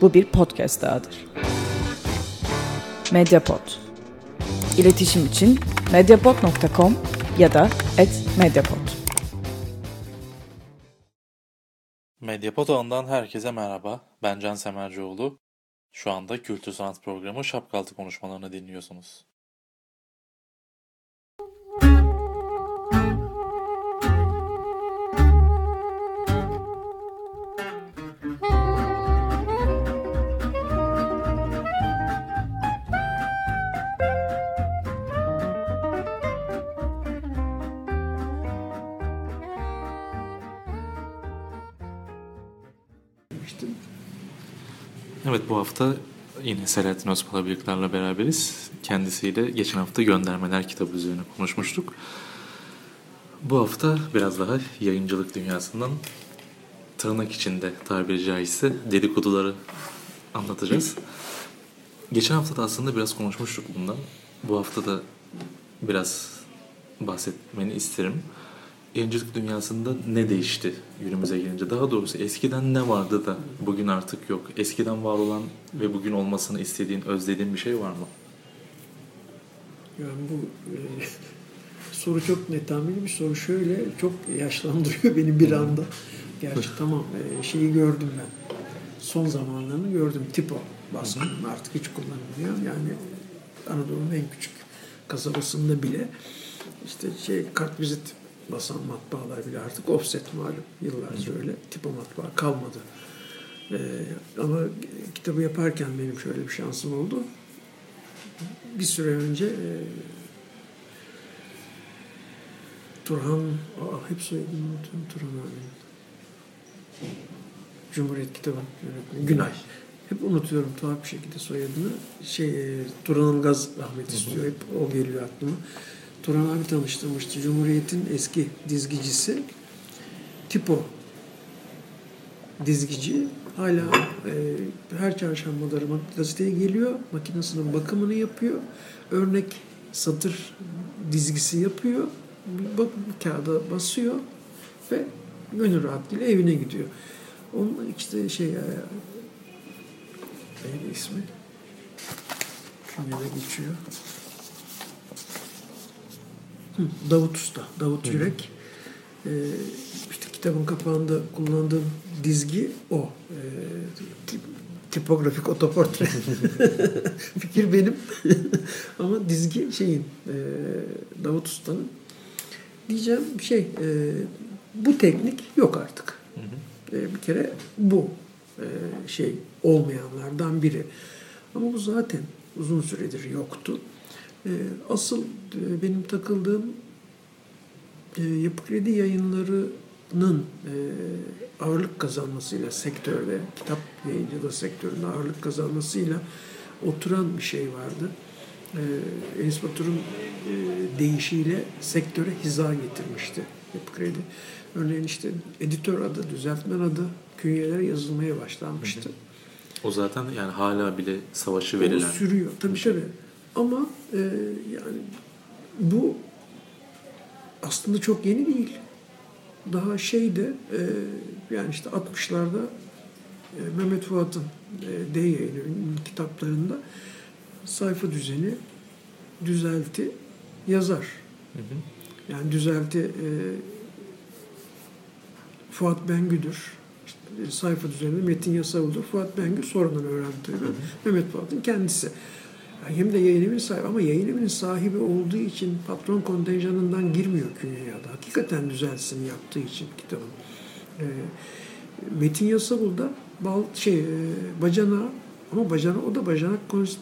bu bir podcast dahadır. Mediapod. İletişim için mediapod.com ya da @mediapod. Medyapod ağından herkese merhaba. Ben Can Semercioğlu. Şu anda Kültür Sanat Programı Şapkaltı konuşmalarını dinliyorsunuz. Evet bu hafta yine Selahattin Özpala Büyükler'le beraberiz. Kendisiyle geçen hafta Göndermeler kitabı üzerine konuşmuştuk. Bu hafta biraz daha yayıncılık dünyasından tırnak içinde tabiri caizse dedikoduları anlatacağız. Geçen hafta da aslında biraz konuşmuştuk bundan. Bu hafta da biraz bahsetmeni isterim. Yayıncılık dünyasında ne değişti günümüze gelince? Daha doğrusu eskiden ne vardı da bugün artık yok? Eskiden var olan ve bugün olmasını istediğin, özlediğin bir şey var mı? Yani bu e, soru çok netameli bir soru. Şöyle çok yaşlandırıyor beni bir anda. Gerçi tamam e, şeyi gördüm ben. Son zamanlarını gördüm. Tipo baskının artık hiç kullanılmıyor. Yani Anadolu'nun en küçük kasabasında bile işte şey kartvizit basan matbaalar bile artık offset malum. Yıllarca öyle. Tipo matbaa kalmadı. Ee, ama kitabı yaparken benim şöyle bir şansım oldu. Bir süre önce e, Turhan, aa, hep soyadını unutuyorum Turhan abinin. Cumhuriyet kitabı yönetmeni. Günay. Hep unutuyorum tuhaf bir şekilde soyadını. Şey, e, Turan Ilgaz rahmet istiyor. Hep o geliyor aklıma. Turan abi tanıştırmıştı. Cumhuriyet'in eski dizgicisi. Tipo dizgici. Hala e, her çarşambaları gazeteye geliyor. Makinesinin bakımını yapıyor. Örnek satır dizgisi yapıyor. Bak, kağıda basıyor ve gönül rahatlığıyla evine gidiyor. Onun işte şey e, neydi ismi? Künyede geçiyor. Hı, Davut Usta, Davut Yürek. Ee, işte kitabın kapağında kullandığım dizgi o. Ee, tip, tipografik otoportre. Fikir benim. Ama dizgi şeyin, e, Davut Usta'nın. Diyeceğim şey, e, bu teknik yok artık. E, bir kere bu e, şey olmayanlardan biri. Ama bu zaten uzun süredir yoktu. E, asıl e, benim takıldığım e, Yapı Kredi yayınlarının e, ağırlık kazanmasıyla sektörde, kitap yayıncılığı sektöründe ağırlık kazanmasıyla oturan bir şey vardı. E, Enis Batur'un e, deyişiyle sektöre hiza getirmişti Yapı Kredi. Örneğin işte editör adı, düzeltmen adı künyelere yazılmaya başlanmıştı. O zaten yani hala bile savaşı verilen. O sürüyor. Tabii tabii. Ama e, yani bu aslında çok yeni değil. Daha şeyde e, yani işte 60'larda e, Mehmet Fuat'ın e, D yayınlarının kitaplarında sayfa düzeni düzelti yazar. Hı hı. Yani düzelti e, Fuat Bengü'dür. İşte sayfa düzeninde Metin Yasavu'dur. Fuat Bengü sonradan öğrendi tabii. Mehmet Fuat'ın kendisi. Hem de yayın evinin sahibi ama yayın evinin sahibi olduğu için patron kontenjanından girmiyor künyeye da. Hakikaten düzelsin yaptığı için kitabın. E, Metin Yasavul da bal, şey, e, bacana ama bacana o da bacanak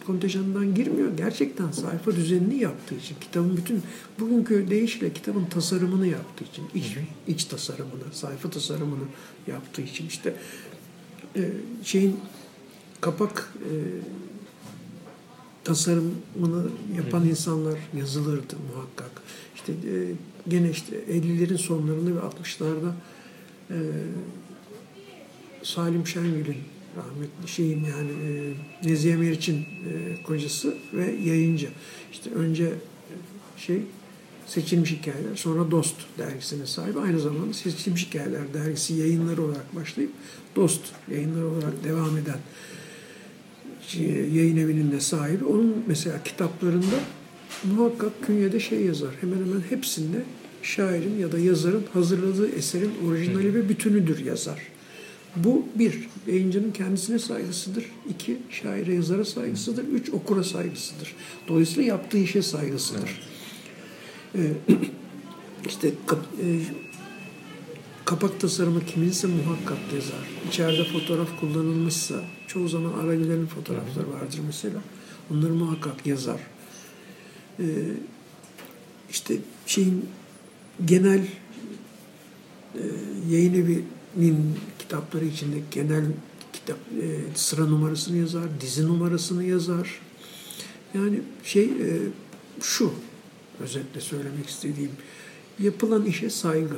kontenjanından girmiyor. Gerçekten sayfa düzenini yaptığı için kitabın bütün bugünkü deyişle kitabın tasarımını yaptığı için iç, iç tasarımını, sayfa tasarımını yaptığı için işte e, şeyin kapak e, tasarımını yapan insanlar yazılırdı muhakkak. İşte e, gene işte 50'lerin sonlarında ve 60'larda e, Salim Şengül'ün rahmetli şeyin yani e, Nezihe Meriç'in e, kocası ve yayıncı. İşte önce e, şey Seçilmiş Hikayeler, sonra Dost dergisinin sahibi. Aynı zamanda Seçilmiş Hikayeler dergisi yayınları olarak başlayıp Dost yayınları olarak devam eden yayın evinin de sahibi. Onun mesela kitaplarında muhakkak künyede şey yazar. Hemen hemen hepsinde şairin ya da yazarın hazırladığı eserin orijinali ve bütünüdür yazar. Bu bir, yayıncının kendisine saygısıdır. İki, şaire yazara saygısıdır. Üç, okura saygısıdır. Dolayısıyla yaptığı işe saygısıdır. Evet. Ee, işte e, kapak tasarımı kiminse muhakkak yazar. İçeride fotoğraf kullanılmışsa, çoğu zaman Arabilerin fotoğrafları vardır mesela. Onları muhakkak yazar. Ee, işte şeyin genel e, yayın evinin kitapları içinde genel kitap e, sıra numarasını yazar, dizi numarasını yazar. Yani şey e, şu özetle söylemek istediğim yapılan işe saygı.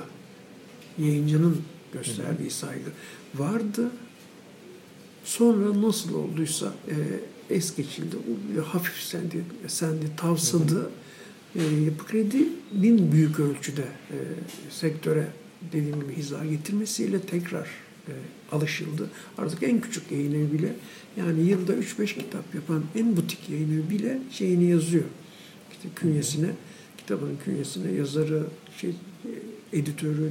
Yayıncının gösterdiği saygı vardı. Sonra nasıl olduysa e, es geçildi, hafif sendi, sendi tavsadı. E, yapı kredinin büyük ölçüde e, sektöre dediğim gibi hiza getirmesiyle tekrar e, alışıldı. Artık en küçük yayın evi bile yani yılda 3-5 kitap yapan en butik yayın evi bile şeyini yazıyor. İşte künyesine, kitabın künyesine yazarı, şey, editörü,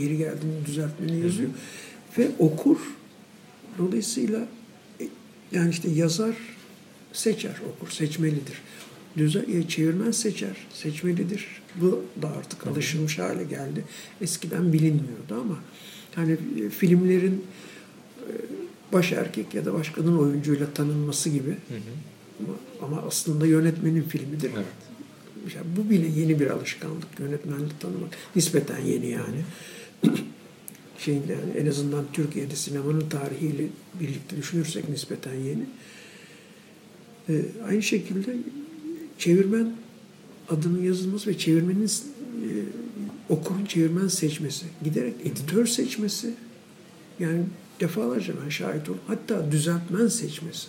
yeri geldiğini düzeltmeni yazıyor. Ve okur. Dolayısıyla e, yani işte yazar seçer, okur, seçmelidir. Düze, e, çevirmen seçer, seçmelidir. Bu da artık alışılmış hale geldi. Eskiden bilinmiyordu ama hani e, filmlerin baş erkek ya da baş kadın oyuncuyla tanınması gibi hı hı. Ama, ama aslında yönetmenin filmidir. Evet. Yani bu bile yeni bir alışkanlık. Yönetmenlik tanımak. Nispeten yeni yani. Şeyinde yani en azından Türkiye'de sinemanın tarihiyle birlikte düşünürsek nispeten yeni. Ee, aynı şekilde çevirmen adının yazılması ve çevirmenin e, okurun çevirmen seçmesi, giderek editör seçmesi, yani defalarca ben şahit oldum. Hatta düzeltmen seçmesi.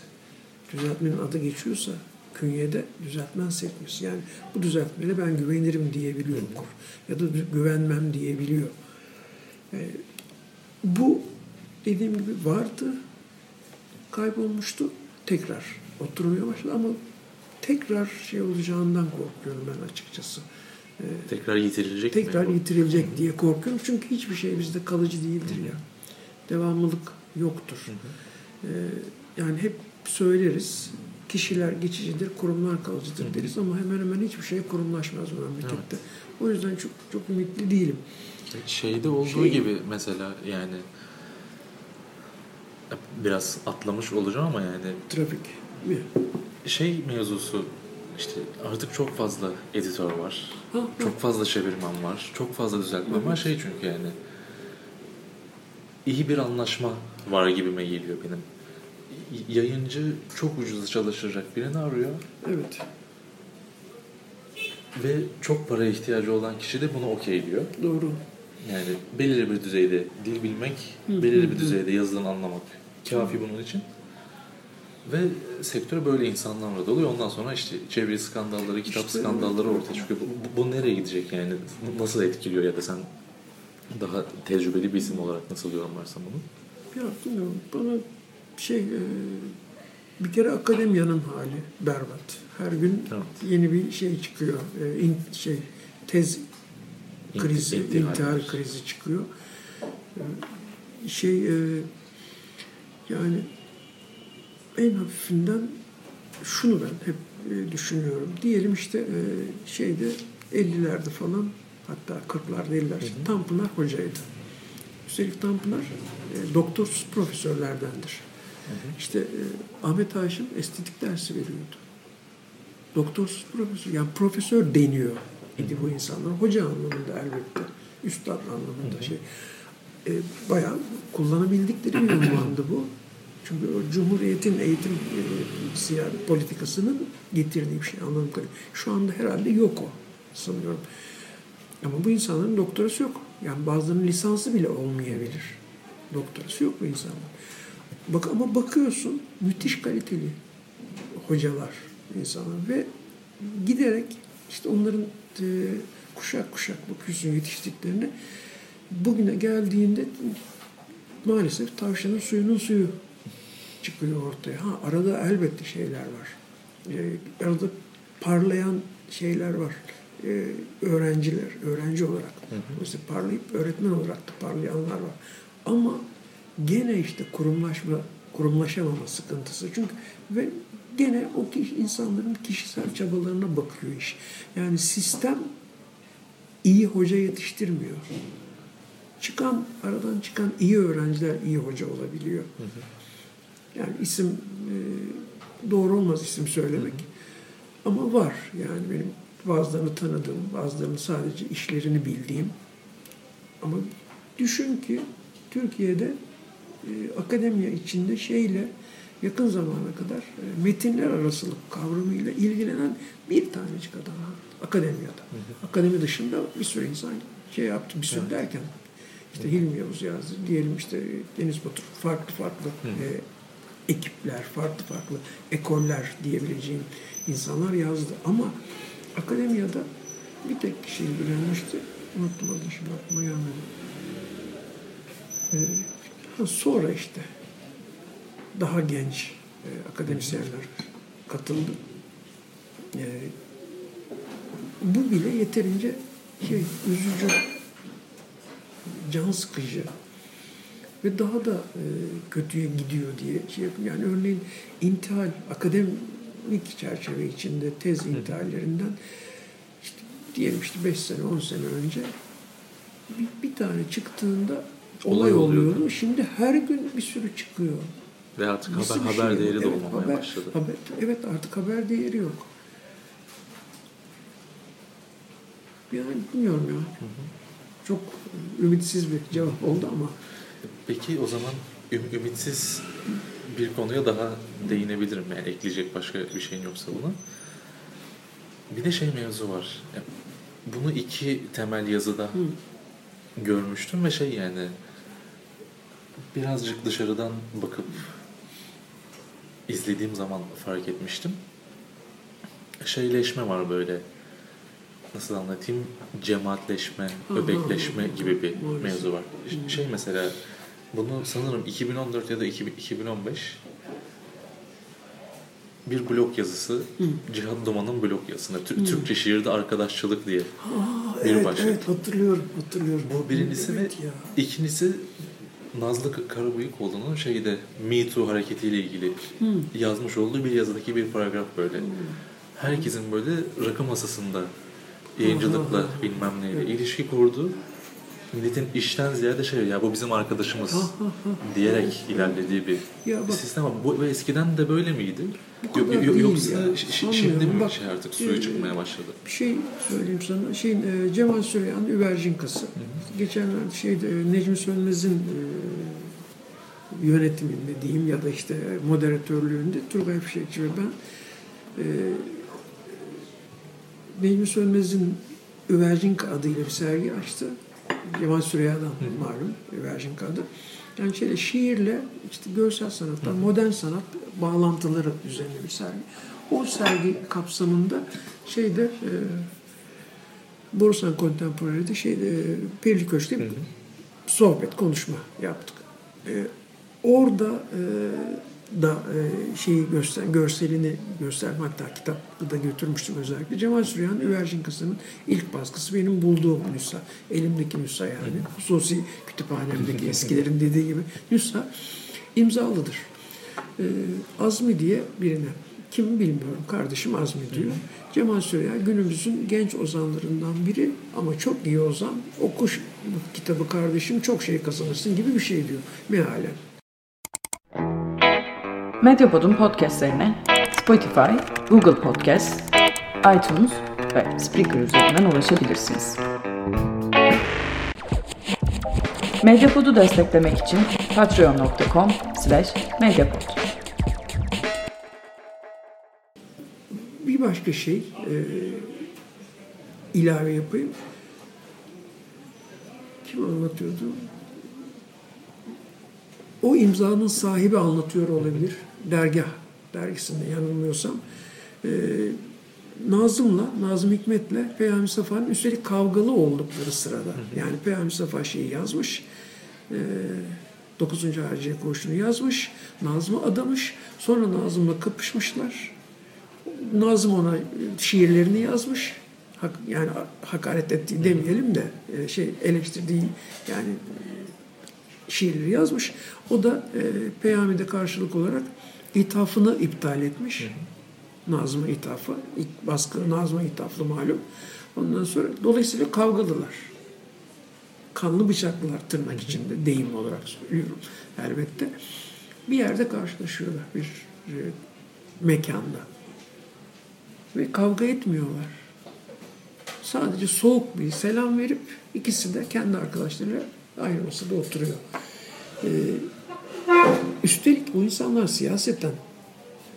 Düzeltmenin adı geçiyorsa künyede düzeltmen seçmesi. Yani bu düzeltmene ben güvenirim diyebiliyorum okur. Ya da güvenmem diyebiliyor. E, bu dediğim gibi vardı, kaybolmuştu, tekrar oturmaya başladı ama tekrar şey olacağından korkuyorum ben açıkçası. Ee, tekrar yitirilecek Tekrar mi? yitirilecek diye korkuyorum. Çünkü hiçbir şey bizde kalıcı değildir ya. Devamlılık yoktur. Ee, yani hep söyleriz. Kişiler geçicidir, kurumlar kalıcıdır deriz ama hemen hemen hiçbir şey kurumlaşmaz bu memlekette. Evet. O yüzden çok çok ümitli değilim. Şeyde olduğu şey, gibi mesela yani biraz atlamış olacağım ama yani trafik mi? şey mevzusu işte artık çok fazla editör var. Çok fazla çevirmen var. Çok fazla düzeltmen var. Şey çünkü yani iyi bir anlaşma var gibime geliyor benim. Yayıncı çok ucuz çalışacak birini arıyor. Evet. Ve çok para ihtiyacı olan kişi de bunu okeyliyor. Doğru. Yani belirli bir düzeyde dil bilmek, belirli bir düzeyde yazılım anlamak kafi bunun için. Ve sektör böyle insanlarla doluyor. Ondan sonra işte çeviri skandalları, kitap işte, skandalları ortaya çıkıyor. Bu, bu, bu nereye gidecek yani? Nasıl etkiliyor ya da sen daha tecrübeli bir isim olarak nasıl yorumlarsan bunu? Ya bilmiyorum. Bana şey e, bir kere akademiyanın hali berbat. Her gün evet. yeni bir şey çıkıyor. E, in, şey tez krizi, intihal krizi çıkıyor. E, şey yani en hafifinden şunu ben hep düşünüyorum. Diyelim işte şeyde 50'lerde falan hatta 40'larda 50'ler Tanpınar hocaydı. Üstelik Tanpınar doktorsuz profesörlerdendir. İşte e, Ahmet Haşim estetik dersi veriyordu. Doktorsuz profesör yani profesör deniyor idi bu insanlar. Hoca anlamında elbette. Üstad anlamında şey. E, bayağı kullanabildikleri bir ünvandı bu. Çünkü o Cumhuriyet'in eğitim e, politikasının getirdiği bir şey anladım. Şu anda herhalde yok o sanıyorum. Ama bu insanların doktorası yok. Yani bazılarının lisansı bile olmayabilir. Doktorası yok bu insanlar. Bak ama bakıyorsun müthiş kaliteli hocalar, insanlar ve giderek işte onların e, kuşak kuşak bakıyorsun yetiştiklerine bugüne geldiğinde maalesef tavşanın suyunun suyu çıkıyor ortaya. Ha arada elbette şeyler var. Ee, arada parlayan şeyler var. Ee, öğrenciler, öğrenci olarak. Mesela parlayıp öğretmen olarak da parlayanlar var. Ama gene işte kurumlaşma, kurumlaşamama sıkıntısı. Çünkü ve gene o kişi, insanların kişisel çabalarına bakıyor iş. Yani sistem iyi hoca yetiştirmiyor. Çıkan, aradan çıkan iyi öğrenciler iyi hoca olabiliyor. Yani isim e, doğru olmaz isim söylemek. Ama var yani benim bazılarını tanıdığım, bazılarını sadece işlerini bildiğim. Ama düşün ki Türkiye'de akademiya içinde şeyle yakın zamana kadar e, metinler arasılık kavramıyla ilgilenen bir tanecik adam akademiyada. Akademi dışında bir sürü insan şey yaptı, bir sürü derken işte Hilmi Yavuz yazdı, diyelim işte Deniz Batur, farklı farklı e, ekipler, farklı farklı ekoller diyebileceğim insanlar yazdı. Ama akademiyada bir tek kişi ilgilenmişti. Unuttum adını şimdi aklıma gelmedi. Ee, ha, sonra işte daha genç e, akademisyenler katıldı. Ee, bu bile yeterince şey, üzücü, can sıkıcı ve daha da e, kötüye gidiyor diye şey yapıyor. Yani örneğin intihal, akademik çerçeve içinde tez intihallerinden işte diyelim işte 5 sene, 10 sene önce bir, bir tane çıktığında olay, oluyordu. Şimdi her gün bir sürü çıkıyor. Ve artık Nasıl haber, şey haber bu? değeri de Evet, olmamaya haber- başladı. haber- evet artık haber değeri yok. Yani bilmiyorum ya. Çok ümitsiz bir cevap oldu ama Peki o zaman üm- ümitsiz bir konuya daha değinebilirim. Yani ekleyecek başka bir şeyin yoksa buna. Bir de şey mevzu var. Bunu iki temel yazıda görmüştüm ve şey yani birazcık dışarıdan bakıp izlediğim zaman fark etmiştim. Şeyleşme var böyle. Nasıl anlatayım? Cemaatleşme, öbekleşme gibi bir mevzu var. Şey mesela bunu sanırım 2014 ya da 2000 2015 bir blog yazısı Cihat Duman'ın blog yazısında Tü- Türkçe şiirde arkadaşçılık diye Aa, bir evet, başlık. evet hatırlıyorum, hatırlıyorum. Bu birincisi evet ve ya. ikincisi Nazlı Karabıyıkoğlu'nun şeyde Me Too hareketiyle ilgili yazmış olduğu bir yazıdaki bir paragraf böyle. Herkesin böyle rakı masasında yayıncılıkla bilmem neyle ilişki kurdu. Milletin işten ziyade şey ya bu bizim arkadaşımız diyerek ilerlediği bir Ya bak- sistem ama bu eskiden de böyle miydi? Yok- yok- yoksa ya. şimdi mi Bak, şey artık suyu e, çıkmaya başladı? Bir şey söyleyeyim sana. Şeyin, e, Cemal Süreyya'nın Üvercinkası. Geçenlerde şeyde e, Necmi Sönmez'in e, yönetiminde diyeyim ya da işte moderatörlüğünde Turgay Fişekçi ve ben e, Necmi Sönmez'in Üvercinka adıyla bir sergi açtı. Cemal Süreyya'dan malum Üvercinka adı. Yani şeyle, şiirle işte görsel sanatlar, modern sanat bağlantıları üzerine bir sergi. O sergi kapsamında şeyde e, Borusan Contemporary'de şeyde e, Perili Köşk'te bir sohbet, konuşma yaptık. E, orada e, da e, şeyi göster, görselini gösterdim. Hatta kitapta da götürmüştüm özellikle. Cemal Süreyya'nın Üvercin Kızı'nın ilk baskısı benim bulduğum nüsha. Elimdeki nüsha yani. Hususi kütüphanemdeki eskilerin dediği gibi nüsha imzalıdır. E, Azmi diye birine kim bilmiyorum kardeşim Azmi diyor. Cemal Süreyya günümüzün genç ozanlarından biri ama çok iyi ozan. Oku şu bu kitabı kardeşim çok şey kazanırsın gibi bir şey diyor mealen. Medyapod'un podcastlerine Spotify, Google Podcast, iTunes ve Spreaker üzerinden ulaşabilirsiniz. Medyapod'u desteklemek için patreon.com slash medyapod. Bir başka şey e, ilave yapayım. Kim anlatıyordu? O imzanın sahibi anlatıyor olabilir. Dergah dergisinde yanılmıyorsam. E, Nazım'la, Nazım Hikmet'le Peyami Safa'nın üstelik kavgalı oldukları sırada. Yani Peyami Safa şeyi yazmış. E, 9. Harciye Koğuşu'nu yazmış. Nazım'ı adamış. Sonra Nazım'la kapışmışlar. Nazım ona şiirlerini yazmış. Hak, yani hakaret ettiği demeyelim de e, şey eleştirdiği yani e, şiirleri yazmış. O da e, Peyami'de karşılık olarak ithafını iptal etmiş. Nazım'a ithafı. İlk baskı Nazım'a ithaflı malum. Ondan sonra dolayısıyla kavgalılar. Kanlı bıçaklılar tırnak içinde deyim olarak söylüyorum elbette. Bir yerde karşılaşıyorlar bir e, mekanda. Ve kavga etmiyorlar. Sadece soğuk bir selam verip ikisi de kendi arkadaşlarıyla aynı masada oturuyor. Ee, üstelik bu insanlar siyaseten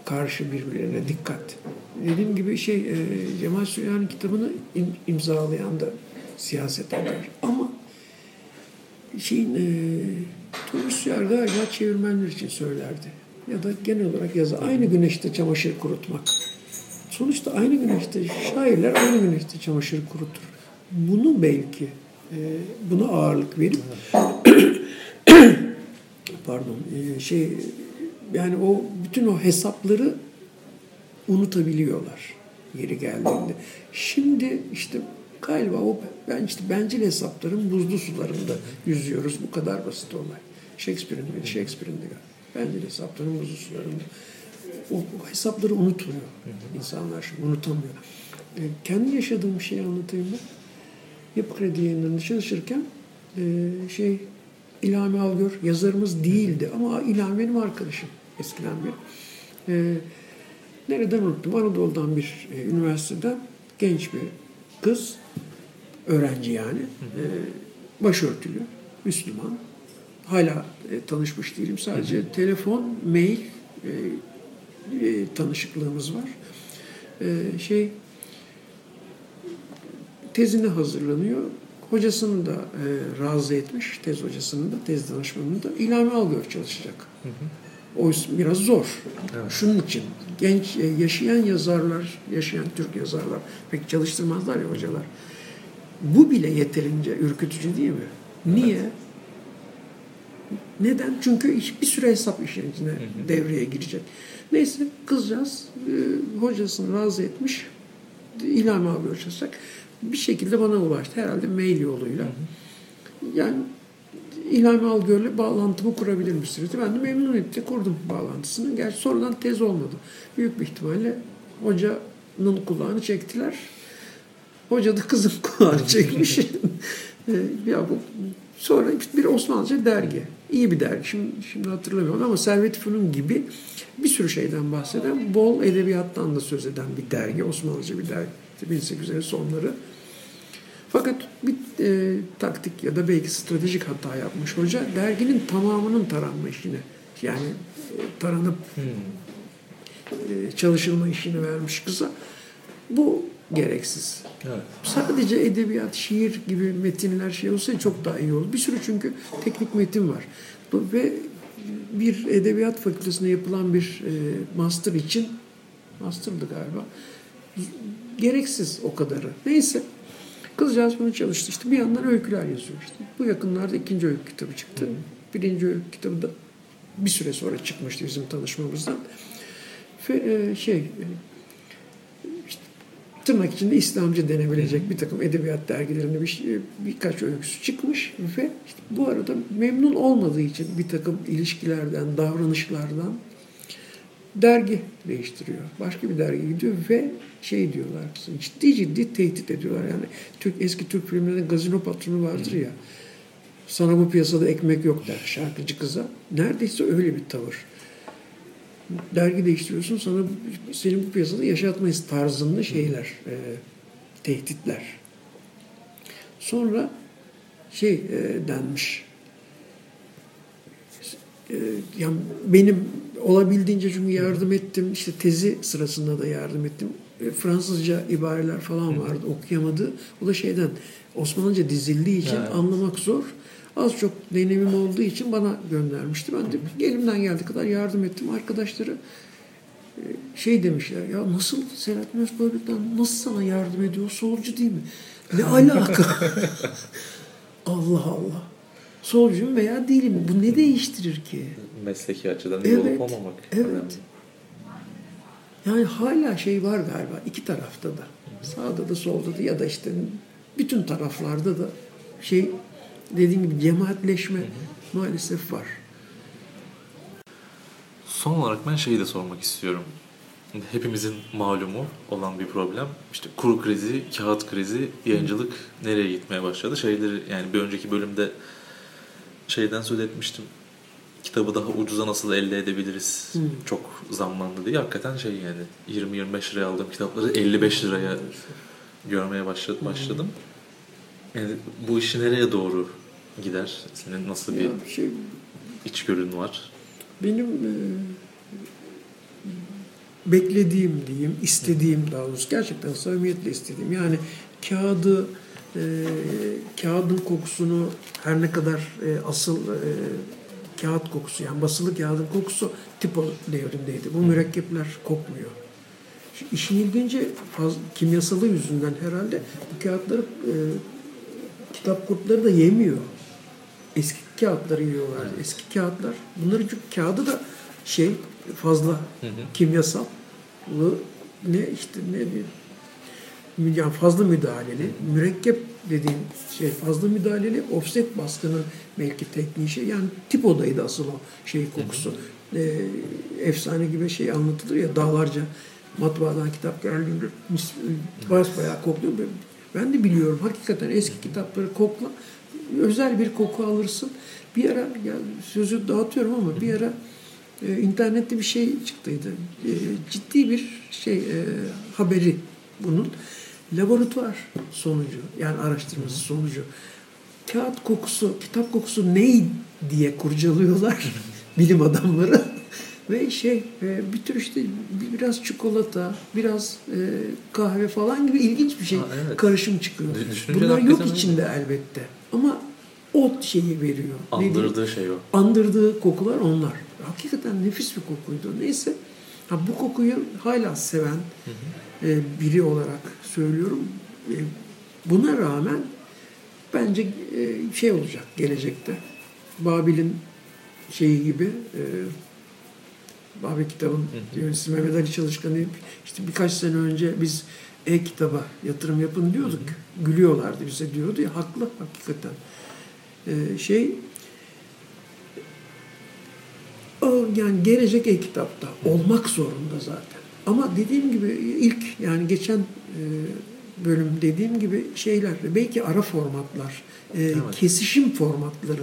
karşı birbirlerine dikkat. Dediğim gibi şey e, Cemal Süreyya'nın kitabını im, imzalayan da siyaseten karşı. Ama şeyin e, Thomas Yer galiba çevirmenler için söylerdi. Ya da genel olarak yazı. Aynı güneşte çamaşır kurutmak. Sonuçta aynı güneşte şairler aynı güneşte çamaşır kurutur. Bunu belki e, buna ağırlık verip pardon e, şey yani o bütün o hesapları unutabiliyorlar yeri geldiğinde. Şimdi işte galiba o ben işte bencil hesapların buzlu sularında yüzüyoruz. Bu kadar basit olay. Shakespeare'in biri, Shakespeare'in de bencil hesapların buzlu sularında. O, o hesapları unutuyor. İnsanlar şimdi unutamıyor. E, kendi yaşadığım şeyi anlatayım ben. Yapı Kredi yayınlarında çalışırken e, şey İlhami Algör yazarımız değildi ama İlhami benim arkadaşım eskiden beri. E, nereden unuttum? Anadolu'dan bir e, üniversiteden genç bir kız, öğrenci yani, e, başörtülü, Müslüman. Hala e, tanışmış değilim. Sadece telefon, mail e, e, tanışıklığımız var. E, şey tezine hazırlanıyor. Hocasını da e, razı etmiş, tez hocasını da, tez danışmanını da. İlhami Algör çalışacak. Hı hı. O biraz zor. Evet. Şunun için genç e, yaşayan yazarlar, yaşayan Türk yazarlar pek çalıştırmazlar ya hocalar. Bu bile yeterince ürkütücü değil mi? Niye? Evet. Neden? Çünkü bir süre hesap işin içine hı hı. devreye girecek. Neyse kızcağız e, hocasını razı etmiş. İlham abi çalışacak. Bir şekilde bana ulaştı. Herhalde mail yoluyla. Hı hı. Yani İlhami Algör'le bağlantımı kurabilir misiniz? Ben de memnuniyetle kurdum bağlantısını. Gerçi sonradan tez olmadı. Büyük bir ihtimalle hocanın kulağını çektiler. Hoca da kızın kulağını çekmiş. ya bu sonra bir Osmanlıca dergi. İyi bir dergi. Şimdi, şimdi hatırlamıyorum ama Servet Fünun gibi bir sürü şeyden bahseden, bol edebiyattan da söz eden bir dergi. Osmanlıca bir dergi. 1800'lerin sonları. Fakat bir e, taktik ya da belki stratejik hata yapmış hoca. Derginin tamamının taranma işini yani e, taranıp hmm. e, çalışılma işini vermiş kıza. Bu gereksiz. Evet. Sadece edebiyat, şiir gibi metinler şey olsa çok daha iyi olur. Bir sürü çünkü teknik metin var. Ve bir edebiyat fakültesinde yapılan bir e, master için master'dı galiba. Gereksiz o kadarı. Neyse. Kızcağız bunu çalıştı. İşte bir yandan öyküler yazıyor işte. Bu yakınlarda ikinci öykü kitabı çıktı. Birinci öykü kitabı da bir süre sonra çıkmıştı bizim tanışmamızdan. Ve e, şey e, işte, tırnak içinde İslamcı denebilecek bir takım edebiyat dergilerinde bir, şey, birkaç öyküsü çıkmış ve işte bu arada memnun olmadığı için bir takım ilişkilerden, davranışlardan dergi değiştiriyor. Başka bir dergi gidiyor ve şey diyorlar ciddi ciddi tehdit ediyorlar. Yani Türk eski Türk filmlerinde gazino patronu vardır ya. Sana bu piyasada ekmek yok der şarkıcı kıza. Neredeyse öyle bir tavır. Dergi değiştiriyorsun sana senin bu piyasada yaşatmayız tarzında şeyler, e, tehditler. Sonra şey e, denmiş. E, yani benim olabildiğince çünkü yardım ettim. İşte tezi sırasında da yardım ettim. E, Fransızca ibareler falan vardı okuyamadı. O da şeyden Osmanlıca dizildiği için evet. anlamak zor. Az çok deneyimim olduğu için bana göndermişti. Ben de elimden geldiği kadar yardım ettim. Arkadaşları e, şey demişler ya nasıl Selahattin Özbörlük'ten nasıl sana yardım ediyor? Solcu değil mi? Ne alaka? Allah Allah. Solcuyum veya değilim. Bu ne değiştirir ki? Mesleki açıdan Evet, olup olmamak. evet. önemli. Yani hala şey var galiba iki tarafta da. Sağda da solda da ya da işte bütün taraflarda da şey dediğim gibi cemaatleşme maalesef var. Son olarak ben şeyi de sormak istiyorum. Hepimizin malumu olan bir problem. İşte kuru krizi, kağıt krizi, yayıncılık nereye gitmeye başladı? Şeyleri yani bir önceki bölümde şeyden söz etmiştim. Kitabı daha ucuza nasıl elde edebiliriz? Hı. Çok zamlandı diye. Hakikaten şey yani 20-25 liraya aldığım kitapları 55 liraya görmeye başladım. başladım. Yani bu işi nereye doğru gider? Senin nasıl bir Ya şey içgörün var? benim e, beklediğim diyeyim, istediğim daha doğrusu gerçekten samimiyetle istediğim yani kağıdı e, kağıdın kokusunu her ne kadar e, asıl e, kağıt kokusu yani basılı kağıdın kokusu tipo devrindeydi. Bu mürekkepler kokmuyor. Şu İşin ilginci faz, kimyasalı yüzünden herhalde bu kağıtları e, kitap kurtları da yemiyor. Eski kağıtları yiyorlar. Eski kağıtlar. Bunların çünkü kağıdı da şey fazla kimyasal ne işte ne bir yani fazla müdahaleli mürekkep dediğim şey fazla müdahaleli offset baskının belki tekniği şey yani tipodaydı asıl o şey kokusu. Ee, efsane gibi şey anlatılır ya dağlarca matbaadan kitap geldiğinde mis, bayağı kokluyor. Ben de biliyorum hakikaten eski kitapları kokla özel bir koku alırsın. Bir ara ya sözü dağıtıyorum ama bir ara e, internette bir şey çıktıydı. E, ciddi bir şey e, haberi bunun. Laboratuvar sonucu yani araştırması sonucu. Kağıt kokusu, kitap kokusu ney diye kurcalıyorlar bilim adamları. Ve şey e, bir tür işte bir- biraz çikolata, biraz e, kahve falan gibi ilginç bir şey Ha, evet. karışım çıkıyor. Dü- düşününce Bunlar yok öyle. içinde elbette. Ama o şeyi veriyor. Ne? Andırdığı şey o. andırdığı kokular onlar. Hakikaten nefis bir kokuydu. Neyse ha, bu kokuyu hala seven e, biri olarak söylüyorum. E, buna rağmen bence e, şey olacak gelecekte. Babil'in şeyi gibi e, Babil kitabın yöneticisi Mehmet Ali Çalışkan'ı işte birkaç sene önce biz e-kitaba yatırım yapın diyorduk. Gülüyorlardı bize diyordu ya haklı hakikaten. E, şey yani gelecek e-kitapta olmak zorunda zaten. Ama dediğim gibi ilk yani geçen e, bölüm dediğim gibi şeyler belki ara formatlar, e, Evet. kesişim formatları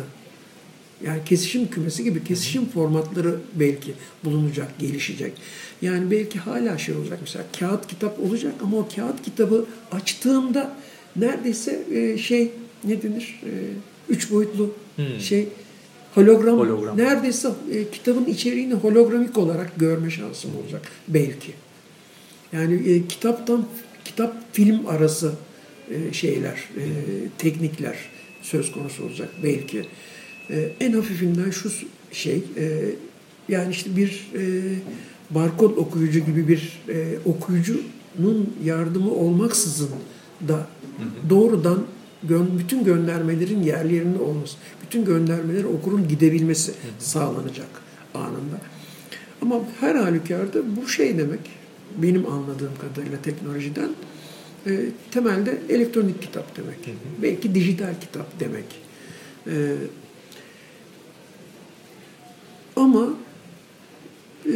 yani kesişim kümesi gibi kesişim formatları belki bulunacak, gelişecek. Yani belki hala şey olacak mesela kağıt kitap olacak ama o kağıt kitabı açtığımda neredeyse e, şey ne denir? Üç boyutlu şey hologram, Hologram. neredeyse e, kitabın içeriğini hologramik olarak görme şansım olacak belki. Yani e, kitaptan kitap film arası e, şeyler, e, teknikler söz konusu olacak belki. E, en hafifinden şu şey, e, yani işte bir e, barkod okuyucu gibi bir e, okuyucunun yardımı olmaksızın da doğrudan gön- bütün göndermelerin yerlerinde olması, bütün göndermeleri okurun gidebilmesi sağlanacak anında. Ama her halükarda bu şey demek, benim anladığım kadarıyla teknolojiden e, temelde elektronik kitap demek. Belki dijital kitap demek. E, ama e,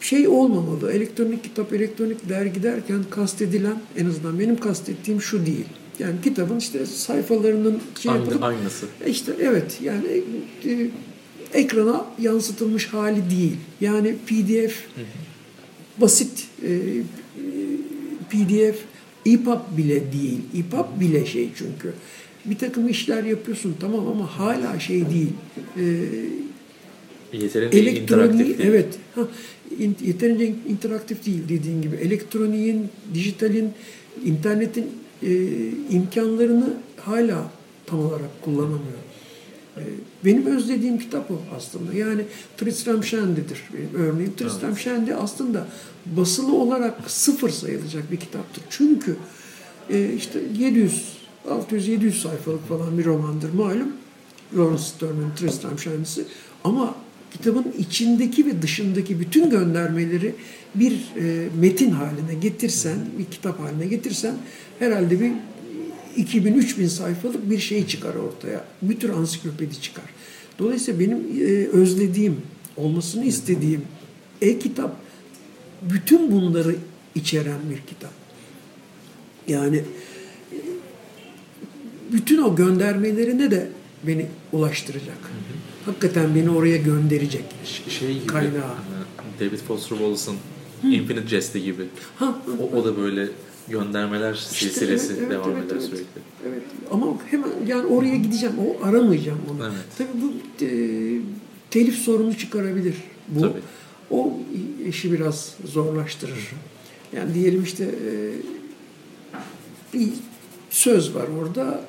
şey olmamalı. Elektronik kitap, elektronik dergi derken kastedilen en azından benim kastettiğim şu değil. Yani kitabın işte sayfalarının şey Aynı, yapılıp aynısı. e İşte evet yani e, ekrana yansıtılmış hali değil. Yani PDF basit e, e, PDF EPUB bile değil. EPUB bile şey çünkü. Bir takım işler yapıyorsun tamam ama hala şey değil. E, Yeterince elektroniği evet ha, in- yeterince interaktif değil dediğin gibi elektroniğin dijitalin internetin e, imkanlarını hala tam olarak kullanamıyor. E, benim özlediğim kitap o aslında. Yani Tristram Shandy'dir benim örneğim. Tristram Shandy aslında basılı olarak sıfır sayılacak bir kitaptır. Çünkü e, işte 700 600-700 sayfalık falan bir romandır malum. Lawrence Stern'ın Tristram Shandy'si. Ama kitabın içindeki ve dışındaki bütün göndermeleri bir e, metin haline getirsen, bir kitap haline getirsen herhalde bir 2000-3000 sayfalık bir şey çıkar ortaya. Bir tür ansiklopedi çıkar. Dolayısıyla benim e, özlediğim, olmasını istediğim e-kitap bütün bunları içeren bir kitap. Yani e, bütün o göndermelerine de beni ulaştıracak. Hakikaten beni oraya gönderecek. Şey gibi. Kaynağı. hani David Foster Wallace'ın Infinite Jest'i gibi. Ha, O, o da böyle göndermeler silsilesi evet, evet, devam evet, eder evet. sürekli. Evet ama hemen yani oraya gideceğim. O aramayacağım onu. Evet. Tabii bu e, telif sorunu çıkarabilir. Bu Tabii. o işi biraz zorlaştırır. Yani diyelim işte e, bir söz var orada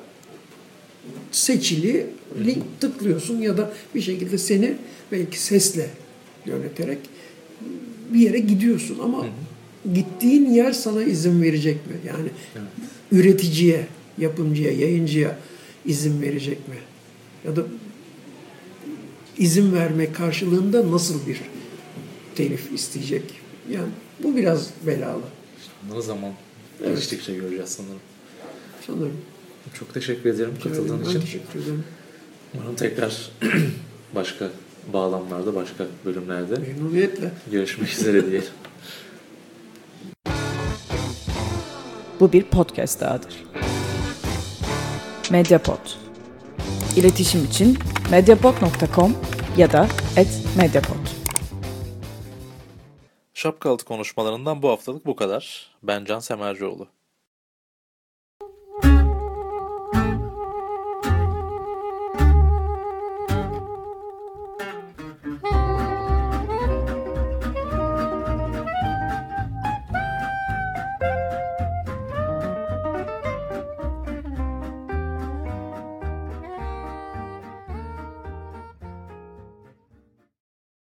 seçili link tıklıyorsun ya da bir şekilde seni belki sesle yöneterek bir yere gidiyorsun ama gittiğin yer sana izin verecek mi? Yani üreticiye, yapımcıya, yayıncıya izin verecek mi? Ya da izin verme karşılığında nasıl bir telif isteyecek? Yani bu biraz belalı Bunları zaman Evet. geçtikçe göreceğiz sanırım. sanırım. Çok teşekkür ederim katıldığın Ben için. teşekkür ederim. Umarım tekrar başka bağlamlarda, başka bölümlerde Memnuniyetle. görüşmek üzere diyelim. Bu bir podcast dahadır. Mediapod. İletişim için mediapod.com ya da @mediapod. Şapkalı konuşmalarından bu haftalık bu kadar. Ben Can Semercioğlu.